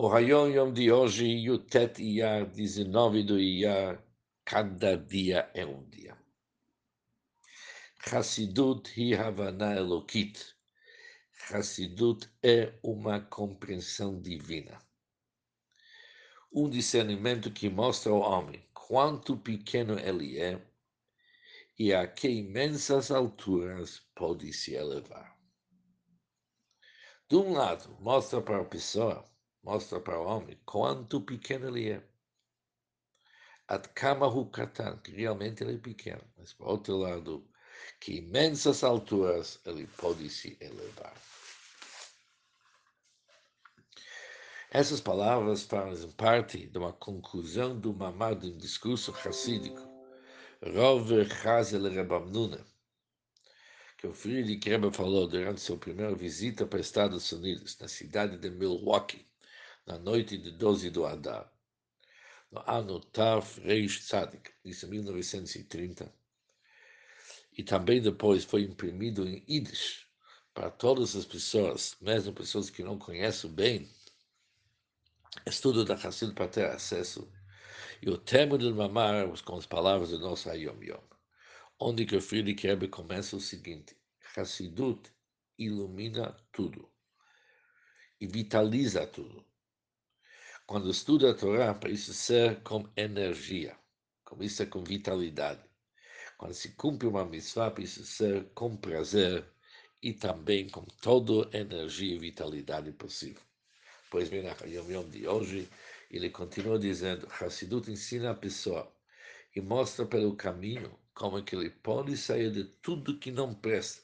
O Rayon Yom de hoje, Yutet Iyar, 19 do Iyar, cada dia é um dia. Hassidut hi Havana Elokit. Hassidut é uma compreensão divina. Um discernimento que mostra ao homem quanto pequeno ele é e a que imensas alturas pode se elevar. De um lado, mostra para a pessoa, mostra para o homem quanto pequeno ele é. Kamahu katan, que realmente ele é pequeno. Mas, por outro lado, que imensas alturas ele pode se elevar. Essas palavras fazem parte de uma conclusão do mamar de um discurso racídico, Rove Hazel Rebamnuna, que o Friedrich Rebbe falou durante sua primeira visita para os Estados Unidos, na cidade de Milwaukee, na noite de 12 do Adar, no ano Taf Reish Tzadik, isso em 1930. E também depois foi imprimido em Yiddish para todas as pessoas, mesmo pessoas que não conhecem bem, estudo da Hassid para ter acesso. E o termo do Mamar com as palavras do nosso Ayom Yom onde que o Friedrich Rebbe começa o seguinte: Hassidut ilumina tudo e vitaliza tudo. Quando estuda a Torá, isso ser com energia, como isso é com vitalidade. Quando se cumpre uma mitzvah, isso ser com prazer e também com toda a energia e vitalidade possível. Pois bem, na Yom de hoje, ele continua dizendo, Hassidut ensina a pessoa e mostra pelo caminho como é que ele pode sair de tudo que não presta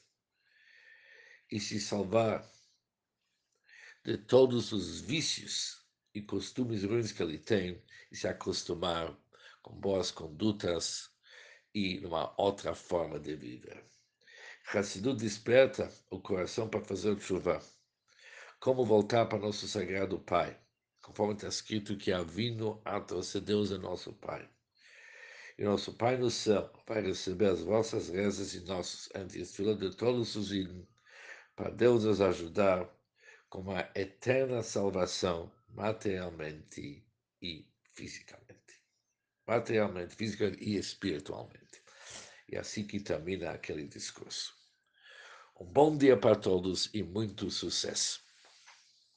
e se salvar de todos os vícios e costumes ruins que ele tem e se acostumar com boas condutas e uma outra forma de viver. Hassidut desperta o coração para fazer chuva. Como voltar para nosso Sagrado Pai, conforme está escrito que Avino Atos Deus é nosso Pai. E nosso Pai no céu vai receber as vossas rezas e nossos antes de todos os ídolos, para Deus nos ajudar com uma eterna salvação materialmente e fisicamente. Materialmente, fisicamente e espiritualmente. E assim que termina aquele discurso. Um bom dia para todos e muito sucesso.